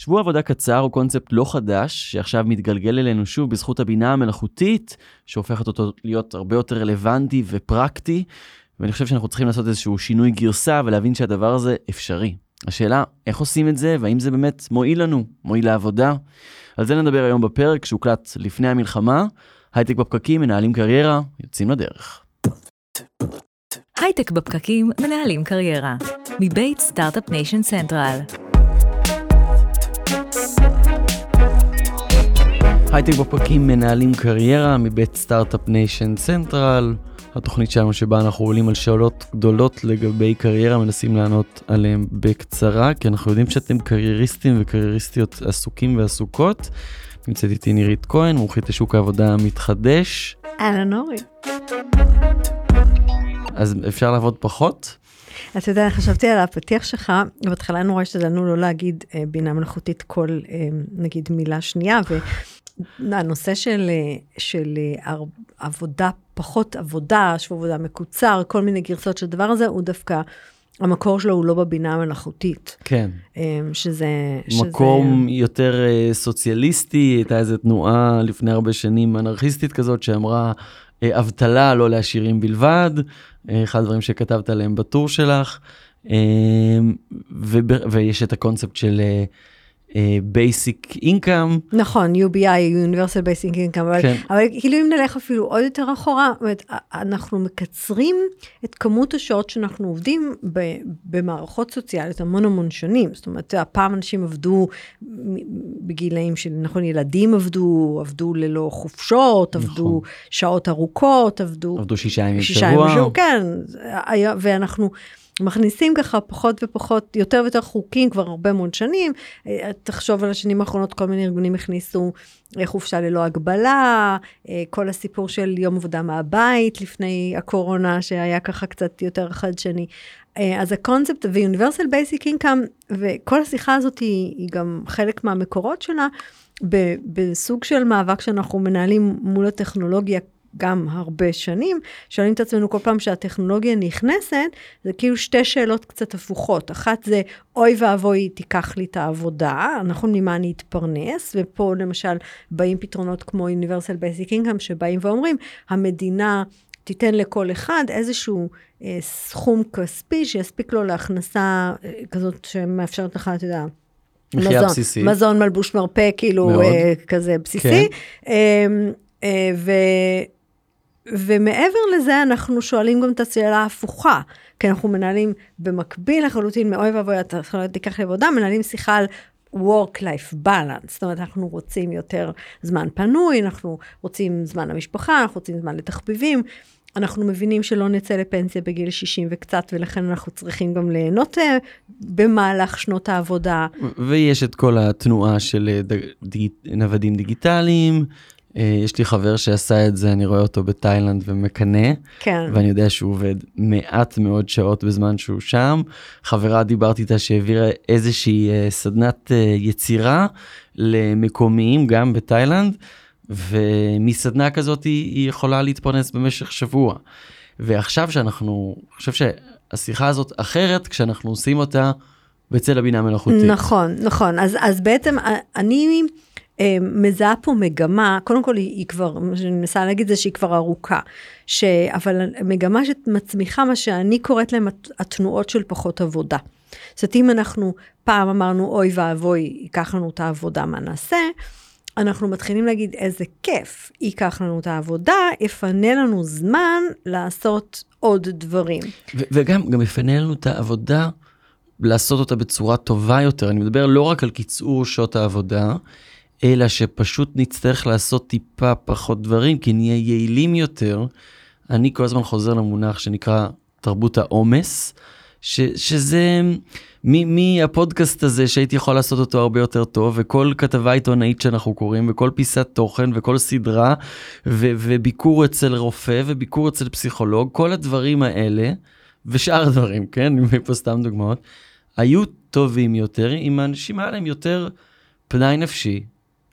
שבוע עבודה קצר הוא קונספט לא חדש, שעכשיו מתגלגל אלינו שוב בזכות הבינה המלאכותית, שהופכת אותו להיות הרבה יותר רלוונטי ופרקטי, ואני חושב שאנחנו צריכים לעשות איזשהו שינוי גרסה ולהבין שהדבר הזה אפשרי. השאלה, איך עושים את זה, והאם זה באמת מועיל לנו, מועיל לעבודה? על זה נדבר היום בפרק שהוקלט לפני המלחמה. הייטק בפקקים, מנהלים קריירה, יוצאים לדרך. הייטק בפקקים, מנהלים קריירה. מבית Start-Up Nation Central. הייטק בפקקים, מנהלים קריירה מבית Start-Up Nation Central. התוכנית שלנו שבה אנחנו עולים על שאלות גדולות לגבי קריירה, מנסים לענות עליהן בקצרה, כי אנחנו יודעים שאתם קרייריסטים וקרייריסטיות עסוקים ועסוקות. נמצאת איתי נירית כהן, מומחית לשוק העבודה המתחדש. אהלן אורי. אז אפשר לעבוד פחות? אתה יודע, חשבתי על הפתיח שלך, בהתחלה נורא השתדלנו לא להגיד אה, בינה מלאכותית כל, אה, נגיד, מילה שנייה, והנושא של, של אה, עבודה, פחות עבודה, שבוע עבודה מקוצר, כל מיני גרסות של הדבר הזה, הוא דווקא... המקור שלו הוא לא בבינה המלאכותית. כן. אה, שזה... מקום שזה... יותר אה, סוציאליסטי, הייתה איזו תנועה לפני הרבה שנים אנרכיסטית כזאת שאמרה, אה, אבטלה לא לעשירים בלבד, אחד הדברים שכתבת עליהם בטור שלך, ויש את הקונספט של basic uh, income. נכון, UBI, Universal Basic Income, אבל, כן. אבל כאילו אם נלך אפילו עוד יותר אחורה, אומרת, אנחנו מקצרים את כמות השעות שאנחנו עובדים ב, במערכות סוציאליות המון המון שנים. זאת אומרת, הפעם אנשים עבדו בגילאים של, נכון, ילדים עבדו, עבדו ללא חופשות, נכון. עבדו שעות ארוכות, עבדו... עבדו שישה ימים בשבוע. כן, ואנחנו... מכניסים ככה פחות ופחות, יותר ויותר חוקים כבר הרבה מאוד שנים. אה, תחשוב על השנים האחרונות, כל מיני ארגונים הכניסו אה, חופשה ללא הגבלה, אה, כל הסיפור של יום עבודה מהבית לפני הקורונה, שהיה ככה קצת יותר חדשני. אז הקונספט ו-Universal Basic Income, וכל השיחה הזאת היא, היא גם חלק מהמקורות שלה, בסוג של מאבק שאנחנו מנהלים מול הטכנולוגיה גם הרבה שנים, שואלים את עצמנו כל פעם שהטכנולוגיה נכנסת, זה כאילו שתי שאלות קצת הפוכות. אחת זה, אוי ואבוי, תיקח לי את העבודה, נכון, ממה אני אתפרנס, ופה למשל באים פתרונות כמו Universal Basic Income, שבאים ואומרים, המדינה תיתן לכל אחד איזשהו אה, סכום כספי שיספיק לו להכנסה אה, כזאת שמאפשרת לך, אתה יודע, מחיה בסיסית. מזון, מלבוש מרפא, כאילו, אה, כזה בסיסי. כן. אה, אה, ו... ומעבר לזה, אנחנו שואלים גם את השאלה ההפוכה, כי אנחנו מנהלים במקביל לחלוטין, מאוי ואבוי, אתה תיקח לי עבודה, מנהלים שיחה על work-life balance, זאת אומרת, אנחנו רוצים יותר זמן פנוי, אנחנו רוצים זמן למשפחה, אנחנו רוצים זמן לתחביבים. אנחנו מבינים שלא נצא לפנסיה בגיל 60 וקצת, ולכן אנחנו צריכים גם ליהנות uh, במהלך שנות העבודה. ויש את כל התנועה של אה, ד... ד... נוודים דיגיטליים, אה, יש לי חבר שעשה את זה, אני רואה אותו בתאילנד ומקנא. כן. ואני יודע שהוא עובד מעט מאוד שעות בזמן שהוא שם. חברה, דיברתי איתה שהעבירה איזושהי אה, סדנת אה, יצירה למקומיים, גם בתאילנד, ומסדנה כזאת היא, היא יכולה להתפרנס במשך שבוע. ועכשיו שאנחנו, אני חושב שהשיחה הזאת אחרת כשאנחנו עושים אותה בצל הבינה מלאכותית. נכון, נכון. אז, אז בעצם אני... אה, מזהה פה מגמה, קודם כל היא, היא כבר, מה שאני מנסה להגיד זה שהיא כבר ארוכה, ש, אבל מגמה שמצמיחה מה שאני קוראת להם התנועות של פחות עבודה. זאת אומרת, אם אנחנו פעם אמרנו, אוי ואבוי, ייקח לנו את העבודה, מה נעשה? אנחנו מתחילים להגיד, איזה כיף, ייקח לנו את העבודה, יפנה לנו זמן לעשות עוד דברים. ו- וגם, גם יפנה לנו את העבודה, לעשות אותה בצורה טובה יותר. אני מדבר לא רק על קיצור שעות העבודה, אלא שפשוט נצטרך לעשות טיפה פחות דברים, כי נהיה יעילים יותר. אני כל הזמן חוזר למונח שנקרא תרבות העומס, ש, שזה מהפודקאסט הזה שהייתי יכול לעשות אותו הרבה יותר טוב, וכל כתבה עיתונאית שאנחנו קוראים, וכל פיסת תוכן, וכל סדרה, ו, וביקור אצל רופא, וביקור אצל פסיכולוג, כל הדברים האלה, ושאר הדברים, כן, אני מביא פה סתם דוגמאות, היו טובים יותר אם האנשים היה להם יותר פנאי נפשי,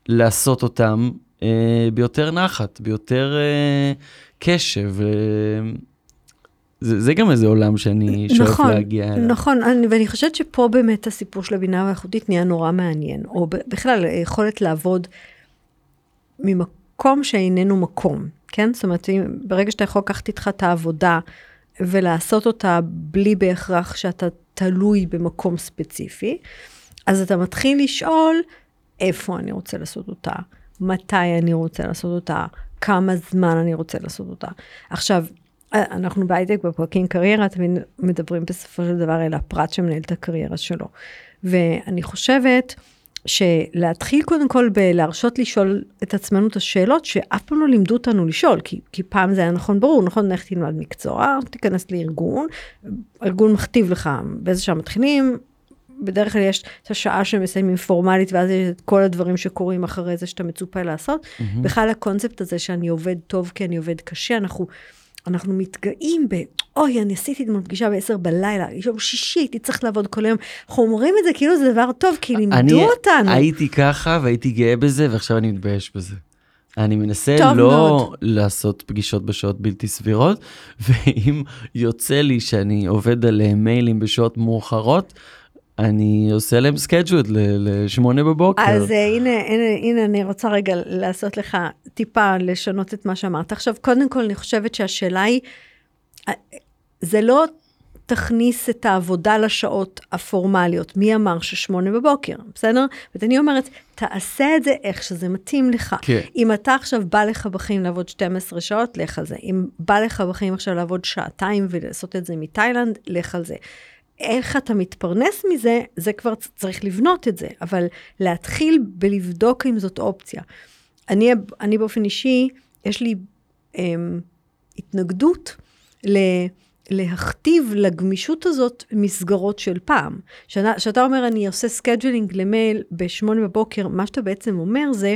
לעשות אותם אה, ביותר נחת, ביותר אה, קשב. אה, זה, זה גם איזה עולם שאני שואף נכון, להגיע אליו. נכון, אני, ואני חושבת שפה באמת הסיפור של הבינה המלאכותית נהיה נורא מעניין, או בכלל היכולת לעבוד ממקום שאיננו מקום, כן? זאת אומרת, אם, ברגע שאתה יכול לקחת איתך את העבודה ולעשות אותה בלי בהכרח שאתה תלוי במקום ספציפי, אז אתה מתחיל לשאול איפה אני רוצה לעשות אותה, מתי אני רוצה לעשות אותה, כמה זמן אני רוצה לעשות אותה. עכשיו, אנחנו בהייטק בפרקים קריירה, תמיד מדברים בסופו של דבר אל הפרט שמנהל את הקריירה שלו. ואני חושבת שלהתחיל קודם כל בלהרשות לשאול את עצמנו את השאלות שאף פעם לא לימדו אותנו לשאול, כי, כי פעם זה היה נכון ברור, נכון, לך תלמד מקצוע, תיכנס לארגון, ארגון מכתיב לך באיזה שעה מתחילים, בדרך כלל יש את השעה שמסיימים פורמלית, ואז יש את כל הדברים שקורים אחרי זה שאתה מצופה לעשות. Mm-hmm. בכלל הקונספט הזה שאני עובד טוב כי אני עובד קשה, אנחנו, אנחנו מתגאים ב, אוי, אני עשיתי אתמול פגישה ב-10 בלילה, יום שישי הייתי צריך לעבוד כל היום. אנחנו אומרים את זה כאילו זה דבר טוב, כי לימדו אני אותנו. הייתי ככה והייתי גאה בזה, ועכשיו אני מתבייש בזה. אני מנסה לא מאוד. לעשות פגישות בשעות בלתי סבירות, ואם יוצא לי שאני עובד על מיילים בשעות מאוחרות, אני עושה להם schedule לשמונה בבוקר. אז אה, הנה, הנה, הנה, אני רוצה רגע לעשות לך טיפה לשנות את מה שאמרת. עכשיו, קודם כל, אני חושבת שהשאלה היא, אה, זה לא תכניס את העבודה לשעות הפורמליות. מי אמר ששמונה בבוקר, בסדר? ואני אומרת, תעשה את זה איך שזה מתאים לך. כן. אם אתה עכשיו בא לך בחיים לעבוד 12 שעות, לך על זה. אם בא לך בחיים עכשיו לעבוד שעתיים ולעשות את זה מתאילנד, לך על זה. איך אתה מתפרנס מזה, זה כבר צריך לבנות את זה, אבל להתחיל בלבדוק אם זאת אופציה. אני, אני באופן אישי, יש לי אמ, התנגדות ל... להכתיב לגמישות הזאת מסגרות של פעם. כשאתה אומר, אני עושה scheduling למייל בשמונה בבוקר, מה שאתה בעצם אומר זה,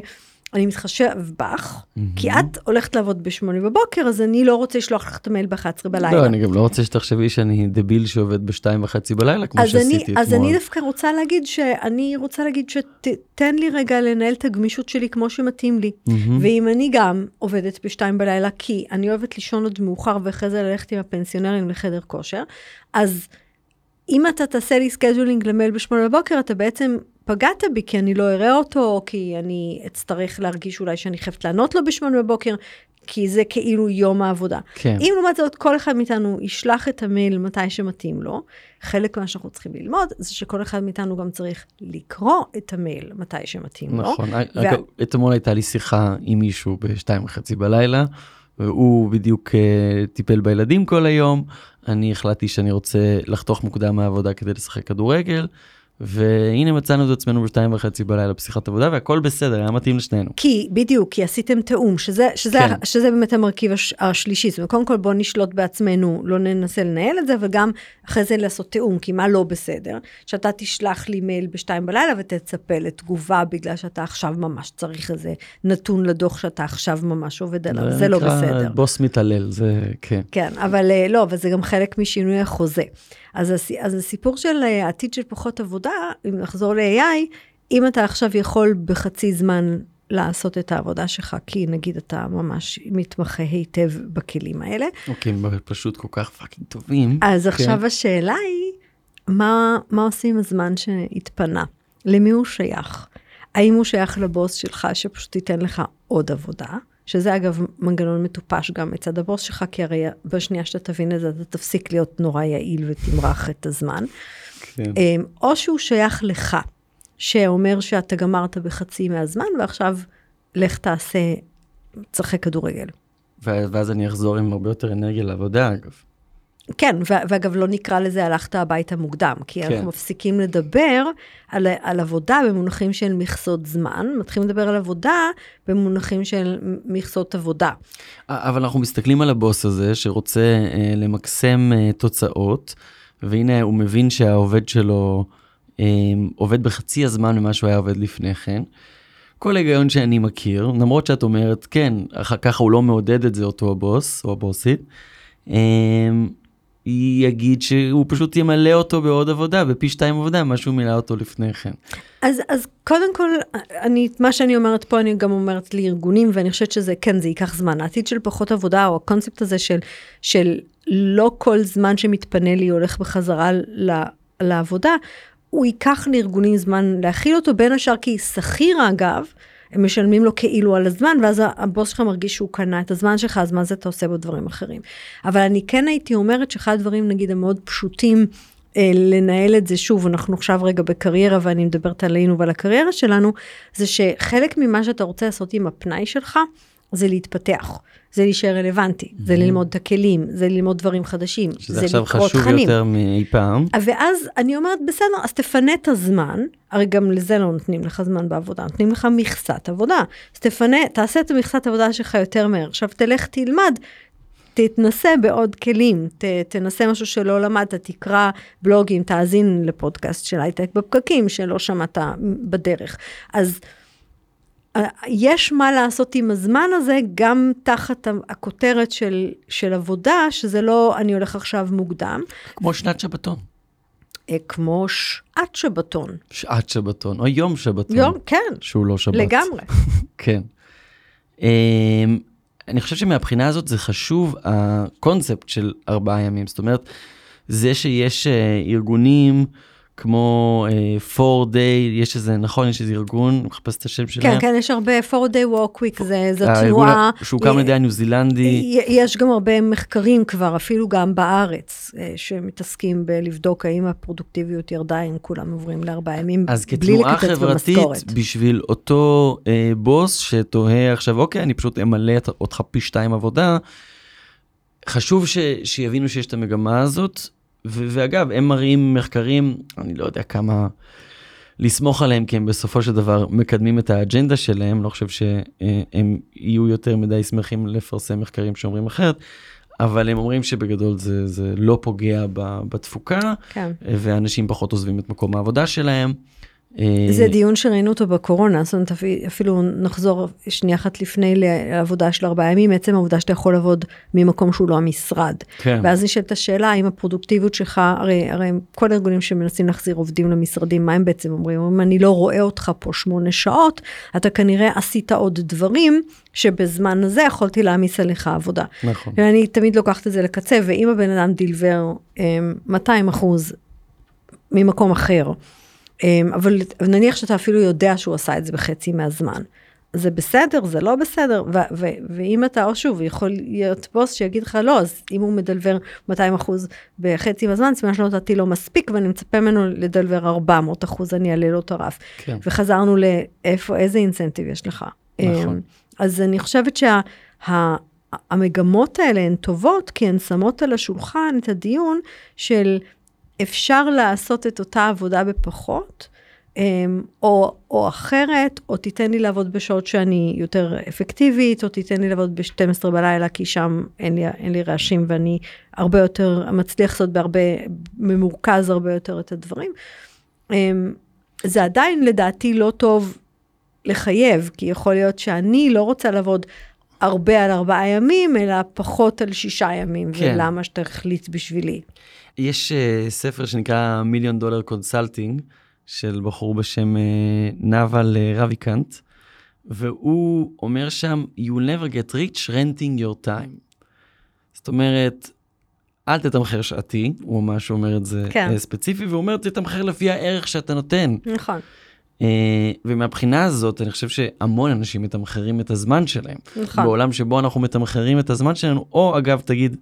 אני מתחשב בך, כי את הולכת לעבוד בשמונה בבוקר, אז אני לא רוצה לשלוח לך את המייל ב-11 בלילה. לא, אני גם לא רוצה שתחשבי שאני דביל שעובד בשתיים וחצי בלילה, כמו שעשיתי אני, אתמול. אז אני דווקא רוצה להגיד שאני רוצה להגיד שתן לי רגע לנהל את הגמישות שלי כמו שמתאים לי. מהמם. ואם אני גם עובדת בשתיים בלילה, כי אני אוהבת לישון עוד מאוחר ואחרי זה ללכת עם הפנסיונרים לחדר כושר, אז אם אתה תעשה לי scheduling למייל בשמונה בבוקר, אתה בעצם פגעת בי כי אני לא אראה אותו, או כי אני אצטרך להרגיש אולי שאני חייבת לענות לו בשמונה בבוקר, כי זה כאילו יום העבודה. כן. אם לעומת זאת כל אחד מאיתנו ישלח את המייל מתי שמתאים לו, חלק מה שאנחנו צריכים ללמוד זה שכל אחד מאיתנו גם צריך לקרוא את המייל מתי שמתאים לו. נכון, וה- אגב, אתמול הייתה לי שיחה עם מישהו בשתיים וחצי בלילה, והוא בדיוק אה, טיפל בילדים כל היום, אני החלטתי שאני רוצה לחתוך מוקדם מהעבודה כדי לשחק כדורגל, והנה מצאנו את עצמנו בשתיים וחצי בלילה בשיחת עבודה, והכל בסדר, היה מתאים לשנינו. כי, בדיוק, כי עשיתם תיאום, שזה, שזה, כן. שזה באמת המרכיב הש, השלישי. זאת אומרת, קודם כל בואו נשלוט בעצמנו, לא ננסה לנהל את זה, וגם אחרי זה לעשות תיאום, כי מה לא בסדר? שאתה תשלח לי מייל בשתיים בלילה ותצפה לתגובה בגלל שאתה עכשיו ממש צריך איזה נתון לדוח שאתה עכשיו ממש עובד עליו, זה לא בסדר. בוס מתעלל, זה כן. כן, אבל אה, לא, אבל זה גם חלק משינוי החוזה. אז, אז הסיפור של אה, העתיד של פחות עבודה, אם נחזור ל-AI, אם אתה עכשיו יכול בחצי זמן לעשות את העבודה שלך, כי נגיד אתה ממש מתמחה היטב בכלים האלה, אוקיי, הם פשוט כל כך fucking טובים. אז כן. עכשיו השאלה היא, מה, מה עושים עם הזמן שהתפנה? למי הוא שייך? האם הוא שייך לבוס שלך שפשוט ייתן לך עוד עבודה? שזה אגב מנגנון מטופש גם מצד הבוס שלך, כי הרי בשנייה שאתה תבין את זה, אתה תפסיק להיות נורא יעיל ותמרח את הזמן. כן. אמ, או שהוא שייך לך, שאומר שאתה גמרת בחצי מהזמן, ועכשיו לך תעשה, תשחק כדורגל. ואז אני אחזור עם הרבה יותר אנרגיה לעבודה, אגב. כן, ואגב, לא נקרא לזה הלכת הביתה מוקדם, כי כן. אנחנו מפסיקים לדבר על, על עבודה במונחים של מכסות זמן, מתחילים לדבר על עבודה במונחים של מכסות עבודה. אבל אנחנו מסתכלים על הבוס הזה שרוצה אה, למקסם אה, תוצאות, והנה הוא מבין שהעובד שלו אה, עובד בחצי הזמן ממה שהוא היה עובד לפני כן. כל היגיון שאני מכיר, למרות שאת אומרת, כן, אחר כך הוא לא מעודד את זה אותו הבוס או הבוסית. אה, יגיד שהוא פשוט ימלא אותו בעוד עבודה, בפי שתיים עבודה, מה שהוא מילא אותו לפני כן. אז, אז קודם כל, אני, מה שאני אומרת פה, אני גם אומרת לארגונים, ואני חושבת שזה, כן, זה ייקח זמן. העתיד של פחות עבודה, או הקונספט הזה של, של לא כל זמן שמתפנה לי הולך בחזרה ל, לעבודה, הוא ייקח לארגונים זמן להכיל אותו, בין השאר כי שכיר אגב, הם משלמים לו כאילו על הזמן, ואז הבוס שלך מרגיש שהוא קנה את הזמן שלך, אז מה זה אתה עושה בו דברים אחרים. אבל אני כן הייתי אומרת שאחד הדברים, נגיד, המאוד פשוטים, אה, לנהל את זה שוב, אנחנו עכשיו רגע בקריירה ואני מדברת עלינו ועל הקריירה שלנו, זה שחלק ממה שאתה רוצה לעשות עם הפנאי שלך, זה להתפתח, זה להישאר רלוונטי, mm-hmm. זה ללמוד את הכלים, זה ללמוד דברים חדשים, שזה עכשיו חשוב תכנים. יותר מאי פעם. ואז אני אומרת, בסדר, אז תפנה את הזמן, הרי גם לזה לא נותנים לך זמן בעבודה, נותנים לך מכסת עבודה. אז תפנה, תעשה את המכסת עבודה שלך יותר מהר. עכשיו תלך, תלמד, תתנסה בעוד כלים, ת, תנסה משהו שלא למדת, תקרא בלוגים, תאזין לפודקאסט של הייטק בפקקים שלא שמעת בדרך. אז יש מה לעשות עם הזמן הזה, גם תחת הכותרת של, של עבודה, שזה לא אני הולך עכשיו מוקדם. כמו שנת שבתון. אה, כמו שעת שבתון. שעת שבתון, או יום שבתון. יום, כן. שהוא לא שבת. לגמרי. כן. אמ, אני חושב שמבחינה הזאת זה חשוב הקונספט של ארבעה ימים. זאת אומרת, זה שיש אה, ארגונים, כמו uh, four day, יש איזה, נכון, יש איזה ארגון, אני מחפש את השם שלהם. כן, כן, יש הרבה four day walk week, זה, זו תנועה. שהוקם על ידי הניו זילנדי. יש גם הרבה מחקרים כבר, אפילו גם בארץ, אה, שמתעסקים בלבדוק האם הפרודוקטיביות ירדה, אם כולם עוברים לארבעה ימים, בלי לקצץ במשכורת. אז כתנועה חברתית, בשביל אותו uh, בוס שתוהה עכשיו, אוקיי, אני פשוט אמלא אותך פי שתיים עבודה, חשוב ש, שיבינו שיש את המגמה הזאת. ואגב, הם מראים מחקרים, אני לא יודע כמה לסמוך עליהם, כי הם בסופו של דבר מקדמים את האג'נדה שלהם, לא חושב שהם יהיו יותר מדי שמחים לפרסם מחקרים שאומרים אחרת, אבל הם אומרים שבגדול זה, זה לא פוגע בתפוקה, כן. ואנשים פחות עוזבים את מקום העבודה שלהם. אה, זה דיון שראינו אותו בקורונה, זאת אומרת אפילו נחזור שנייה אחת לפני לעבודה של ארבעה ימים, עצם העובדה שאתה יכול לעבוד ממקום שהוא לא המשרד. כן. ואז נשאלת השאלה האם הפרודוקטיביות שלך, הרי, הרי כל הארגונים שמנסים להחזיר עובדים למשרדים, מה הם בעצם אומרים? אם אני לא רואה אותך פה שמונה שעות, אתה כנראה עשית עוד דברים שבזמן הזה יכולתי להעמיס עליך עבודה. נכון. ואני תמיד לוקחת את זה לקצה, ואם הבן אדם דילבר 200 אה, אחוז ממקום אחר, אבל נניח שאתה אפילו יודע שהוא עשה את זה בחצי מהזמן. זה בסדר, זה לא בסדר, ו- ו- ואם אתה, או שוב, יכול להיות בוס שיגיד לך לא, אז אם הוא מדלבר 200 אחוז בחצי מהזמן, סימן שלא נתתי לו מספיק, ואני מצפה ממנו לדלבר 400 אחוז, אני אעלה לו את הרף. כן. וחזרנו לאיפה, איזה אינסנטיב יש לך. נכון. אמ, אז אני חושבת שהמגמות שה- האלה הן טובות, כי הן שמות על השולחן את הדיון של אפשר לעשות את אותה עבודה בפחות, אמ, או, או אחרת, או תיתן לי לעבוד בשעות שאני יותר אפקטיבית, או תיתן לי לעבוד ב-12 בלילה, כי שם אין לי, אין לי רעשים ואני הרבה יותר, מצליח לעשות בהרבה, ממורכז הרבה יותר את הדברים. אמ, זה עדיין לדעתי לא טוב לחייב, כי יכול להיות שאני לא רוצה לעבוד הרבה על ארבעה ימים, אלא פחות על שישה ימים, כן. ולמה שאתה החליט בשבילי. יש uh, ספר שנקרא Million Dollar Consulting, של בחור בשם uh, נבאל uh, רביקנט, והוא אומר שם, you never get rich renting your time. זאת אומרת, אל תתמחר שעתי, הוא ממש אומר את זה כן. ספציפי, והוא אומר, תתמחר לפי הערך שאתה נותן. נכון. Uh, ומהבחינה הזאת, אני חושב שהמון אנשים מתמחרים את הזמן שלהם. נכון. בעולם שבו אנחנו מתמחרים את הזמן שלנו, או אגב, תגיד,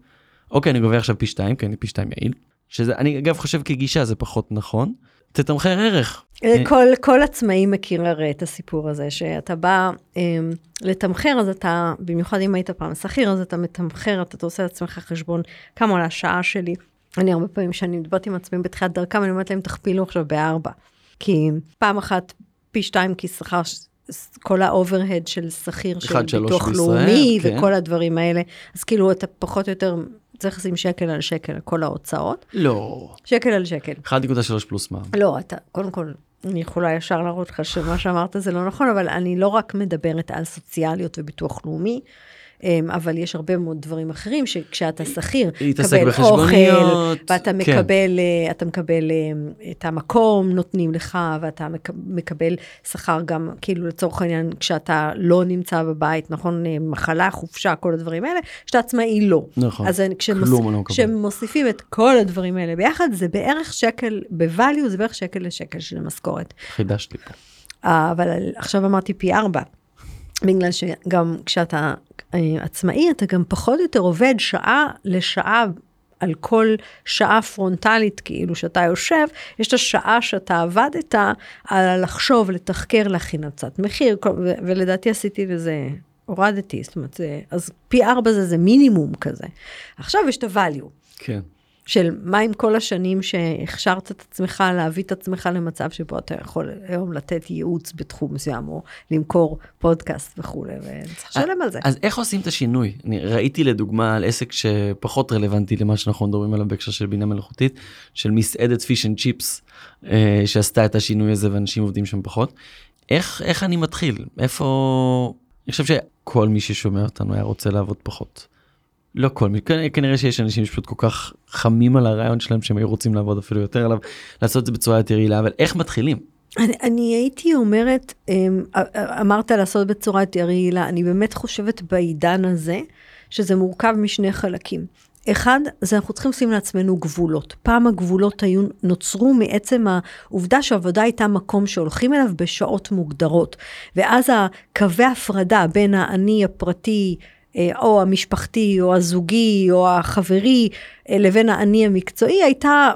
אוקיי, אני גובה עכשיו פי שתיים, כי אני פי שתיים יעיל. שזה, אני אגב חושב כגישה זה פחות נכון. תתמחר ערך. אה, כל, כל עצמאי מכיר הרי את הסיפור הזה, שאתה בא אה, לתמחר, אז אתה, במיוחד אם היית פעם שכיר, אז אתה מתמחר, אתה עושה לעצמך חשבון כמה עולה השעה שלי. אני הרבה פעמים, כשאני מדברת עם עצמאים בתחילת דרכם, אני אומרת להם, תכפילו עכשיו בארבע. כי פעם אחת פי שתיים, כי שכר, כל ה-overhead של שכיר, של ביטוח לאומי, כן. וכל הדברים האלה, אז כאילו אתה פחות או יותר צריך לשים שקל על שקל על כל ההוצאות. לא. שקל על שקל. 1.3 פלוס מע"מ. לא, אתה, קודם כל, אני יכולה ישר להראות לך שמה שאמרת זה לא נכון, אבל אני לא רק מדברת על סוציאליות וביטוח לאומי, אבל יש הרבה מאוד דברים אחרים שכשאתה שכיר, מקבל אוכל, ואתה כן. מקבל, אה, אתה מקבל אה, את המקום, נותנים לך, ואתה מק- מקבל שכר גם, כאילו לצורך העניין, כשאתה לא נמצא בבית, נכון, אה, מחלה, חופשה, כל הדברים האלה, כשאתה עצמאי לא. נכון. אז כשמוס- כלום אני לא מקבל. כשמוסיפים את כל הדברים האלה ביחד, זה בערך שקל, ב-value זה בערך שקל לשקל של משכורת. חידשת לי פה. אה, אבל עכשיו אמרתי פי ארבע. בגלל שגם כשאתה אה, עצמאי, אתה גם פחות או יותר עובד שעה לשעה על כל שעה פרונטלית, כאילו שאתה יושב, יש את השעה שאתה עבדת על לחשוב, לתחקר, להכין הצעת מחיר, כל, ו- ולדעתי עשיתי לזה, הורדתי, זאת אומרת, זה, אז פי ארבע זה, זה מינימום כזה. עכשיו יש את ה-value. כן. של מה עם כל השנים שהכשרת את עצמך, להביא את עצמך למצב שבו אתה יכול היום לתת ייעוץ בתחום מסוים, או למכור פודקאסט וכולי, וצריך לשלם על זה. אז איך עושים את השינוי? אני ראיתי לדוגמה על עסק שפחות רלוונטי למה שאנחנו מדברים עליו בהקשר של בינה מלאכותית, של מסעדת fish and chips, שעשתה את השינוי הזה ואנשים עובדים שם פחות. איך, איך אני מתחיל? איפה... אני חושב שכל מי ששומע אותנו היה רוצה לעבוד פחות. לא כל מי, כנראה- שיש אנשים שפשוט כל כך חמים על הרעיון שלהם שהם היו רוצים לעבוד אפילו יותר עליו, לעשות את זה בצורה יותר יעילה, אבל איך מתחילים? אני, אני הייתי אומרת, אמ, אמרת לעשות בצורה יותר יעילה, אני באמת חושבת בעידן הזה, שזה מורכב משני חלקים. אחד, זה אנחנו צריכים לשים לעצמנו גבולות. פעם הגבולות היו, נוצרו מעצם העובדה שהעבודה הייתה מקום שהולכים אליו בשעות מוגדרות. ואז הקווי הפרדה בין האני הפרטי, או המשפחתי, או הזוגי, או החברי, אה, לבין האני המקצועי, הייתה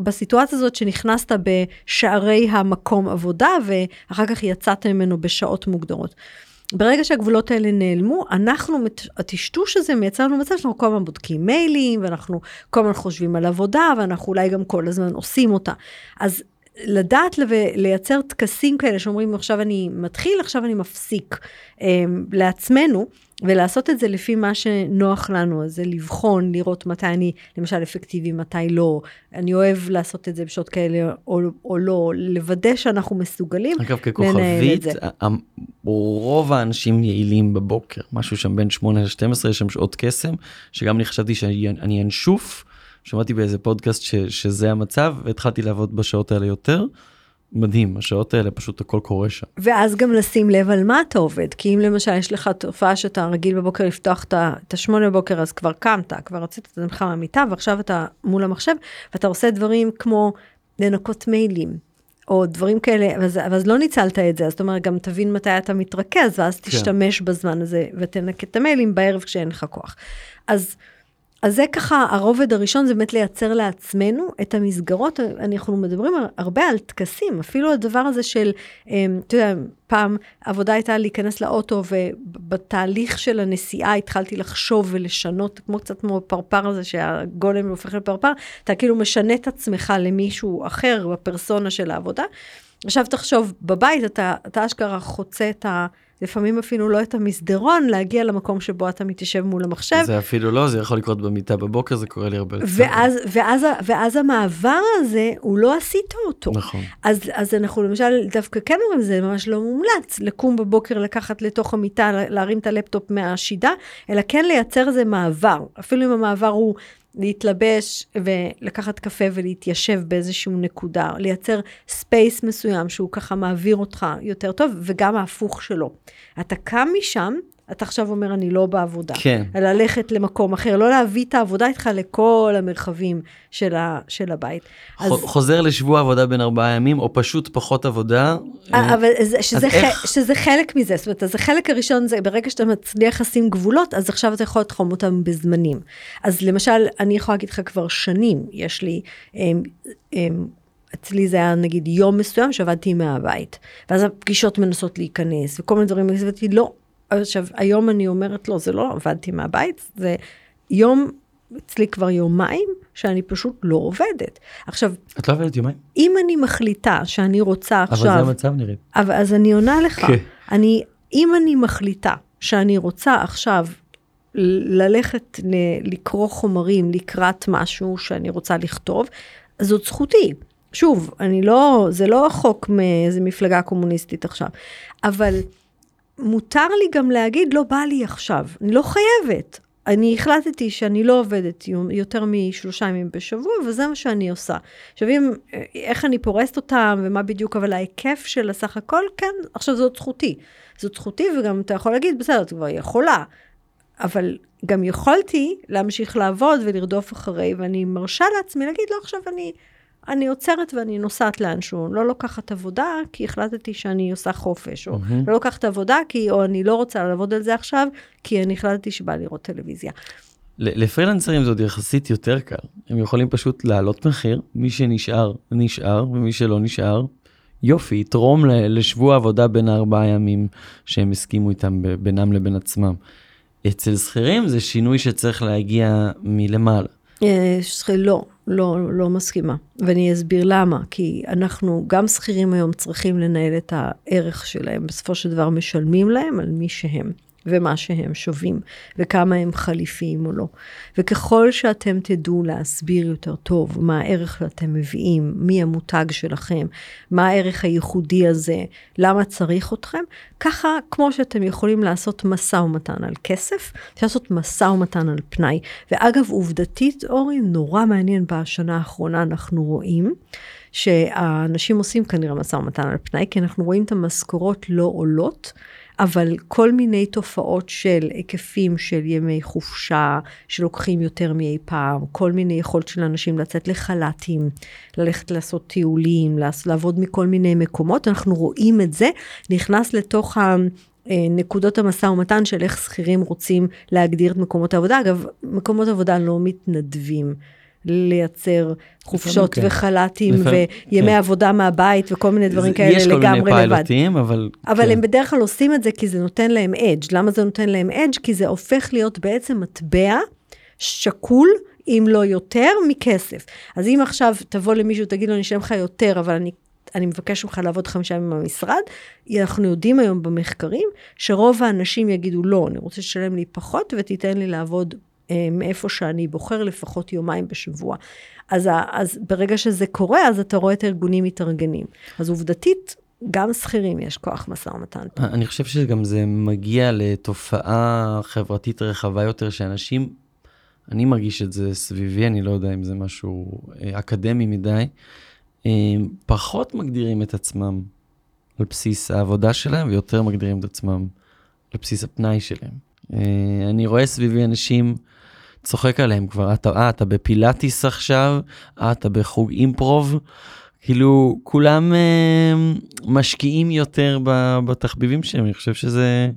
בסיטואציה הזאת שנכנסת בשערי המקום עבודה, ואחר כך יצאת ממנו בשעות מוגדרות. ברגע שהגבולות האלה נעלמו, אנחנו, הטשטוש הזה מייצר לנו מצב שאנחנו כל הזמן בודקים מיילים, ואנחנו כל הזמן חושבים על עבודה, ואנחנו אולי גם כל הזמן עושים אותה. אז לדעת לייצר טקסים כאלה שאומרים, עכשיו אני מתחיל, עכשיו אני מפסיק, אמ, לעצמנו, ולעשות את זה לפי מה שנוח לנו, אז זה לבחון, לראות מתי אני, למשל, אפקטיבי, מתי לא. אני אוהב לעשות את זה בשעות כאלה או, או לא, לוודא שאנחנו מסוגלים אגב, לנהל את ככוכבית, זה. ה- ה- רוב האנשים יעילים בבוקר, משהו שם בין 8 ל-12, יש שם שעות קסם, שגם אני חשבתי שאני אנשוף, שמעתי באיזה פודקאסט ש, שזה המצב, והתחלתי לעבוד בשעות האלה יותר. מדהים, השעות האלה פשוט הכל קורה שם. ואז גם לשים לב על מה אתה עובד, כי אם למשל יש לך תופעה שאתה רגיל בבוקר לפתוח את השמונה בבוקר, אז כבר קמת, כבר רצית את עצמך מהמיטה, ועכשיו אתה מול המחשב, ואתה עושה דברים כמו לנקות מיילים, או דברים כאלה, אז, אז לא ניצלת את זה, אז זאת אומרת, גם תבין מתי אתה מתרכז, ואז כן. תשתמש בזמן הזה, ותנקה את המיילים בערב כשאין לך כוח. אז... אז זה ככה, הרובד הראשון זה באמת לייצר לעצמנו את המסגרות, אנחנו מדברים הרבה על טקסים, אפילו הדבר הזה של, אמ, אתה יודע, פעם עבודה הייתה להיכנס לאוטו, ובתהליך של הנסיעה התחלתי לחשוב ולשנות, כמו קצת כמו הפרפר הזה שהגולם הופך לפרפר, אתה כאילו משנה את עצמך למישהו אחר בפרסונה של העבודה. עכשיו תחשוב, בבית אתה, אתה אשכרה חוצה את ה... לפעמים אפילו לא את המסדרון, להגיע למקום שבו אתה מתיישב מול המחשב. זה אפילו לא, זה יכול לקרות במיטה בבוקר, זה קורה לי הרבה יותר. ואז, ואז, ואז המעבר הזה, הוא לא עשית אותו. נכון. אז, אז אנחנו למשל דווקא כן אומרים, זה ממש לא מומלץ לקום בבוקר, לקחת לתוך המיטה, להרים את הלפטופ מהשידה, אלא כן לייצר איזה מעבר. אפילו אם המעבר הוא להתלבש ולקחת קפה ולהתיישב באיזשהו נקודה, לייצר space מסוים שהוא ככה מעביר אותך יותר טוב, וגם ההפוך שלו. אתה קם משם, אתה עכשיו אומר, אני לא בעבודה. כן. ללכת למקום אחר, לא להביא את העבודה איתך לכל המרחבים של, ה, של הבית. אז, ח- חוזר לשבוע עבודה בין ארבעה ימים, או פשוט פחות עבודה. אה, אבל זה, שזה, אז ח, איך- שזה חלק מזה, זאת אומרת, אז החלק הראשון זה ברגע שאתה מצליח לשים גבולות, אז עכשיו אתה יכול לתחום אותם בזמנים. אז למשל, אני יכולה להגיד לך כבר שנים, יש לי, הם, הם, אצלי זה היה נגיד יום מסוים שעבדתי מהבית, ואז הפגישות מנסות להיכנס, וכל מיני דברים, ואמרתי, לא. עכשיו, היום אני אומרת, לא, זה לא עבדתי מהבית, זה יום, אצלי כבר יומיים, שאני פשוט לא עובדת. עכשיו, את לא עובדת יומיים? אם אני מחליטה שאני רוצה אבל עכשיו... זה המצב נראה. אבל אז אני עונה לך, כן. אני, אם אני מחליטה שאני רוצה עכשיו ללכת לקרוא חומרים לקראת משהו שאני רוצה לכתוב, אז זאת זכותי. שוב, אני לא, זה לא חוק מאיזה מפלגה קומוניסטית עכשיו, אבל מותר לי גם להגיד, לא בא לי עכשיו, אני לא חייבת. אני החלטתי שאני לא עובדת יותר משלושה ימים בשבוע, וזה מה שאני עושה. עכשיו, אם, איך אני פורסת אותם, ומה בדיוק, אבל ההיקף של הסך הכל, כן, עכשיו זאת זכותי. זאת זכותי, וגם אתה יכול להגיד, בסדר, את כבר יכולה. אבל גם יכולתי להמשיך לעבוד ולרדוף אחרי, ואני מרשה לעצמי להגיד, לא, עכשיו אני אני עוצרת ואני נוסעת לאנשהו, לא לוקחת עבודה כי החלטתי שאני עושה חופש, או mm-hmm. לא לוקחת עבודה כי, או אני לא רוצה לעבוד על זה עכשיו, כי אני החלטתי שבא לראות טלוויזיה. לפרילנסרים זה עוד יחסית יותר קל, הם יכולים פשוט להעלות מחיר, מי שנשאר, נשאר, ומי שלא נשאר, יופי, יתרום לשבוע עבודה בין הארבעה ימים שהם הסכימו איתם בינם לבין עצמם. אצל שכירים זה שינוי שצריך להגיע מלמעלה. אה, לא, לא, לא מסכימה. ואני אסביר למה. כי אנחנו, גם שכירים היום צריכים לנהל את הערך שלהם. בסופו של דבר משלמים להם על מי שהם. ומה שהם שווים, וכמה הם חליפיים או לא. וככל שאתם תדעו להסביר יותר טוב מה הערך שאתם מביאים, מי המותג שלכם, מה הערך הייחודי הזה, למה צריך אתכם, ככה כמו שאתם יכולים לעשות משא ומתן על כסף, אפשר לעשות משא ומתן על פנאי. ואגב, עובדתית, אורי, נורא מעניין בשנה האחרונה אנחנו רואים. שהאנשים עושים כנראה משא ומתן על פנאי, כי אנחנו רואים את המשכורות לא עולות, אבל כל מיני תופעות של היקפים של ימי חופשה, שלוקחים יותר מאי פעם, כל מיני יכולת של אנשים לצאת לחל"תים, ללכת לעשות טיולים, לעבוד מכל מיני מקומות, אנחנו רואים את זה, נכנס לתוך ה... אה, נקודות המשא ומתן של איך שכירים רוצים להגדיר את מקומות העבודה. אגב, מקומות עבודה לא מתנדבים לייצר חופשות כן. וחל"תים וימי כן. עבודה מהבית וכל מיני דברים כאלה לגמרי לבד. יש כל מיני פיילוטים, אבל... אבל כן. הם בדרך כלל עושים את זה כי זה נותן להם אדג'. למה זה נותן להם אדג'? כי זה הופך להיות בעצם מטבע שקול, אם לא יותר, מכסף. אז אם עכשיו תבוא למישהו, תגיד לו, אני אשלם לך יותר, אבל אני אני מבקש ממך לעבוד חמישה ימים במשרד, אנחנו יודעים היום במחקרים שרוב האנשים יגידו, לא, אני רוצה לשלם לי פחות ותיתן לי לעבוד מאיפה שאני בוחר לפחות יומיים בשבוע. אז, אז ברגע שזה קורה, אז אתה רואה את הארגונים מתארגנים. אז עובדתית, גם שכירים יש כוח משא ומתן. אני חושב שגם זה מגיע לתופעה חברתית רחבה יותר, שאנשים, אני מרגיש את זה סביבי, אני לא יודע אם זה משהו אה, אקדמי מדי, אה, פחות מגדירים את עצמם על בסיס העבודה שלהם, ויותר מגדירים את עצמם על בסיס הפנאי שלהם. אני רואה סביבי אנשים צוחק עליהם כבר, אתה, אה, אתה בפילאטיס עכשיו, אה, אתה בחוג אימפרוב, כאילו כולם אה, משקיעים יותר בתחביבים שלהם, אני חושב שזה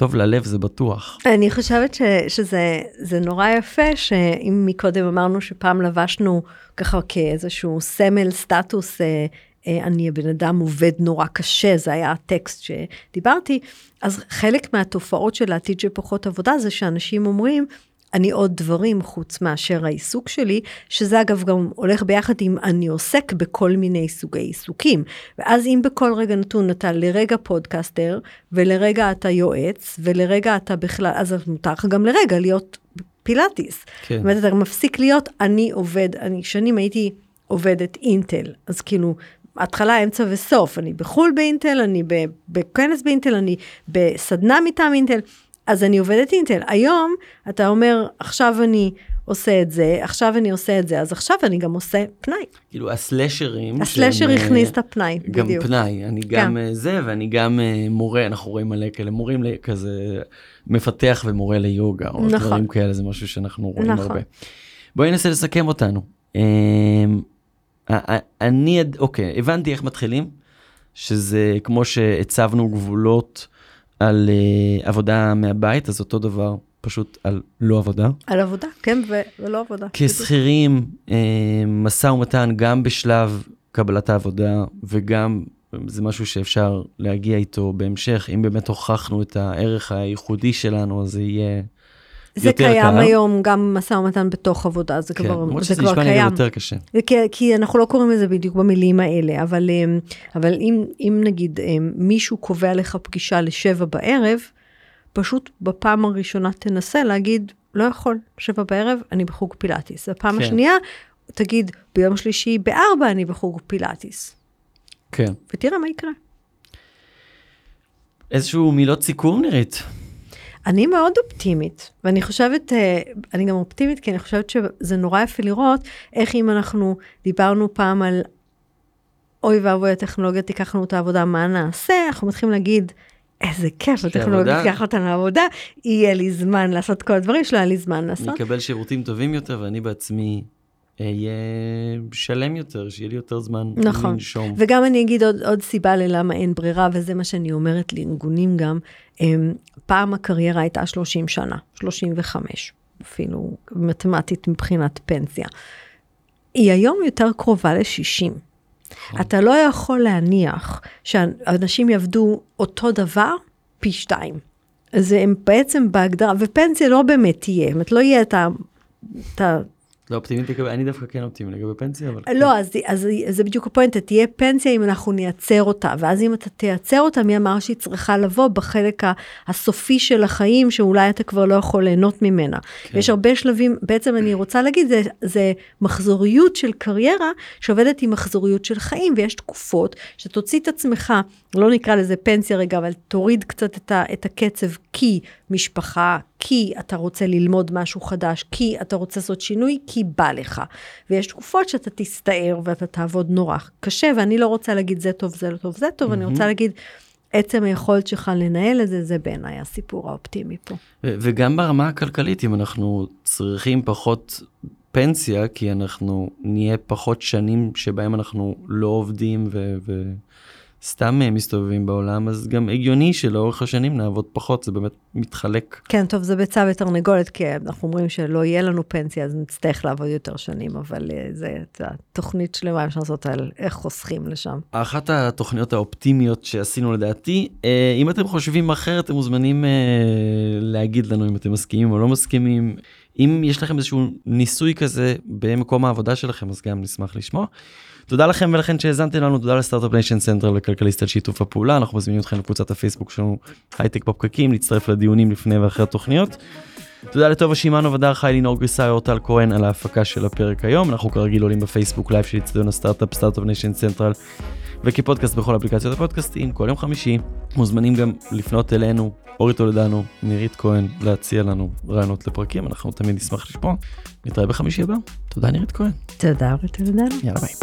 טוב ללב, זה בטוח. אני חושבת ש, שזה נורא יפה, שאם מקודם אמרנו שפעם לבשנו ככה כאיזשהו סמל סטטוס, אה, אה, אני הבן אדם עובד נורא קשה, זה היה הטקסט שדיברתי, אז חלק מהתופעות של העתיד של פחות עבודה זה שאנשים אומרים, אני עוד דברים חוץ מאשר העיסוק שלי, שזה אגב גם הולך ביחד עם אני עוסק בכל מיני סוגי עיסוקים. ואז אם בכל רגע נתון אתה לרגע פודקאסטר, ולרגע אתה יועץ, ולרגע אתה בכלל, אז מותר לך גם לרגע להיות פילאטיס. כן. זאת אומרת, אתה מפסיק להיות, אני עובד, אני שנים הייתי עובדת אינטל, אז כאילו, התחלה, אמצע וסוף, אני בחו"ל באינטל, אני בכנס באינטל, אני בסדנה מטעם אינטל. אז אני עובדת אינטל. היום אתה אומר, עכשיו אני עושה את זה, עכשיו אני עושה את זה, אז עכשיו אני גם עושה פנאי. כאילו הסלשרים. הסלשר שהם, הכניס את הפנאי, גם בדיוק. גם פנאי, אני גם כן. זה, ואני גם אה, מורה, אנחנו רואים מלא כאלה, מורים כזה, מפתח ומורה ליוגה, או נכון. דברים כאלה, זה משהו שאנחנו רואים נכון. הרבה. בואי ננסה לסכם אותנו. אני, אוקיי, הבנתי איך מתחילים, שזה כמו שהצבנו גבולות. על uh, עבודה מהבית, אז אותו דבר פשוט על לא עבודה. על עבודה, כן, ולא עבודה. כשכירים, uh, משא ומתן גם בשלב קבלת העבודה, וגם זה משהו שאפשר להגיע איתו בהמשך. אם באמת הוכחנו את הערך הייחודי שלנו, אז זה יהיה... זה קיים קל. היום גם משא ומתן בתוך עבודה, זה כן, כבר, זה שזה כבר קיים. יותר קשה. כי, כי אנחנו לא קוראים לזה בדיוק במילים האלה, אבל, אמ, אבל אם, אם נגיד אמ, מישהו קובע לך פגישה לשבע בערב, פשוט בפעם הראשונה תנסה להגיד, לא יכול, שבע בערב אני בחוג פילאטיס. בפעם כן. השנייה, תגיד, ביום שלישי בארבע אני בחוג פילאטיס. כן. ותראה מה יקרה. איזשהו מילות סיכום נירית. אני מאוד אופטימית, ואני חושבת, אה, אני גם אופטימית כי אני חושבת שזה נורא יפה לראות איך אם אנחנו דיברנו פעם על אוי ואבוי הטכנולוגיה תיקח לנו את העבודה, מה נעשה? אנחנו מתחילים להגיד, איזה כיף, הטכנולוגיה תיקח אותנו לעבודה, יהיה לי זמן לעשות כל הדברים שלא היה לי זמן לעשות. אני אקבל שירותים טובים יותר ואני בעצמי אהיה שלם יותר, שיהיה לי יותר זמן נכון. לנשום. וגם אני אגיד עוד, עוד סיבה ללמה אין ברירה, וזה מה שאני אומרת לארגונים גם. הם, פעם הקריירה הייתה 30 שנה, 35, אפילו מתמטית מבחינת פנסיה. היא היום יותר קרובה ל-60. אתה לא יכול להניח שאנשים יעבדו אותו דבר פי שתיים. אז הם בעצם בהגדרה, ופנסיה לא באמת תהיה, זאת אומרת, לא יהיה את ה... לא אופטימית לגבי, אני דווקא כן אופטימי לגבי פנסיה, אבל... לא, אז, זה בדיוק הפואנטה, תהיה פנסיה אם אנחנו נייצר אותה, ואז אם אתה תייצר אותה, מי אמר שהיא צריכה לבוא בחלק הסופי של החיים, שאולי אתה כבר לא יכול ליהנות ממנה. כן. יש הרבה שלבים, בעצם אני רוצה להגיד, זה, זה מחזוריות של קריירה שעובדת עם מחזוריות של חיים, ויש תקופות שתוציא את עצמך, לא נקרא לזה פנסיה רגע, אבל תוריד קצת את, ה, את הקצב, כי משפחה, כי אתה רוצה ללמוד משהו חדש, כי אתה רוצה לעשות שינוי, כי בא לך. ויש תקופות שאתה תסתער ואתה תעבוד נורא קשה, ואני לא רוצה להגיד זה טוב, זה לא טוב, זה טוב, אני רוצה להגיד, עצם היכולת שלך לנהל את זה, זה בעיניי הסיפור האופטימי פה. ו- וגם ברמה הכלכלית, אם אנחנו צריכים פחות פנסיה, כי אנחנו נהיה פחות שנים שבהם אנחנו לא עובדים ו- וסתם אה, מסתובבים בעולם, אז גם הגיוני שלאורך השנים נעבוד פחות, זה באמת מתחלק. כן, טוב, זה ביצה ותרנגולת, כי אנחנו אומרים שלא יהיה לנו פנסיה, אז נצטרך לעבוד יותר שנים, אבל אה, זה את התוכנית שלמה אפשר לעשות על איך חוסכים לשם. אחת התוכניות האופטימיות שעשינו לדעתי, אה, אם אתם חושבים אחרת, אתם מוזמנים אה, להגיד לנו אם אתם מסכימים או לא מסכימים. אם יש לכם איזשהו ניסוי כזה במקום העבודה שלכם, אז גם נשמח לשמוע. תודה לכם ולכן שהאזנתם לנו, תודה לסטארט-אפ ניישן סנטרל וכלכליסט על שיתוף הפעולה, אנחנו מזמינים אתכם לקבוצת הפייסבוק שלנו, הייטק בפקקים, להצטרף לדיונים לפני ואחרי התוכניות. תודה לטובה שמענו ודר חי לינור גריסאי אורטל כהן על ההפקה של הפרק היום, אנחנו כרגיל עולים בפייסבוק live של אצטדיון הסטארט-אפ, סטארט-אפ ניישן סנטרל, וכפודקאסט בכל אפליקציות הפודקאסטים, כל יום חמישי. מוזמנים גם לפנות אלינו, אורי טולדנו, נירית כהן, להציע לנו רעיונות לפרקים, אנחנו תמיד נשמח לשמוע. נתראה בחמישי הבא. תודה נירית כהן. תודה, ותודה. יאללה ביי.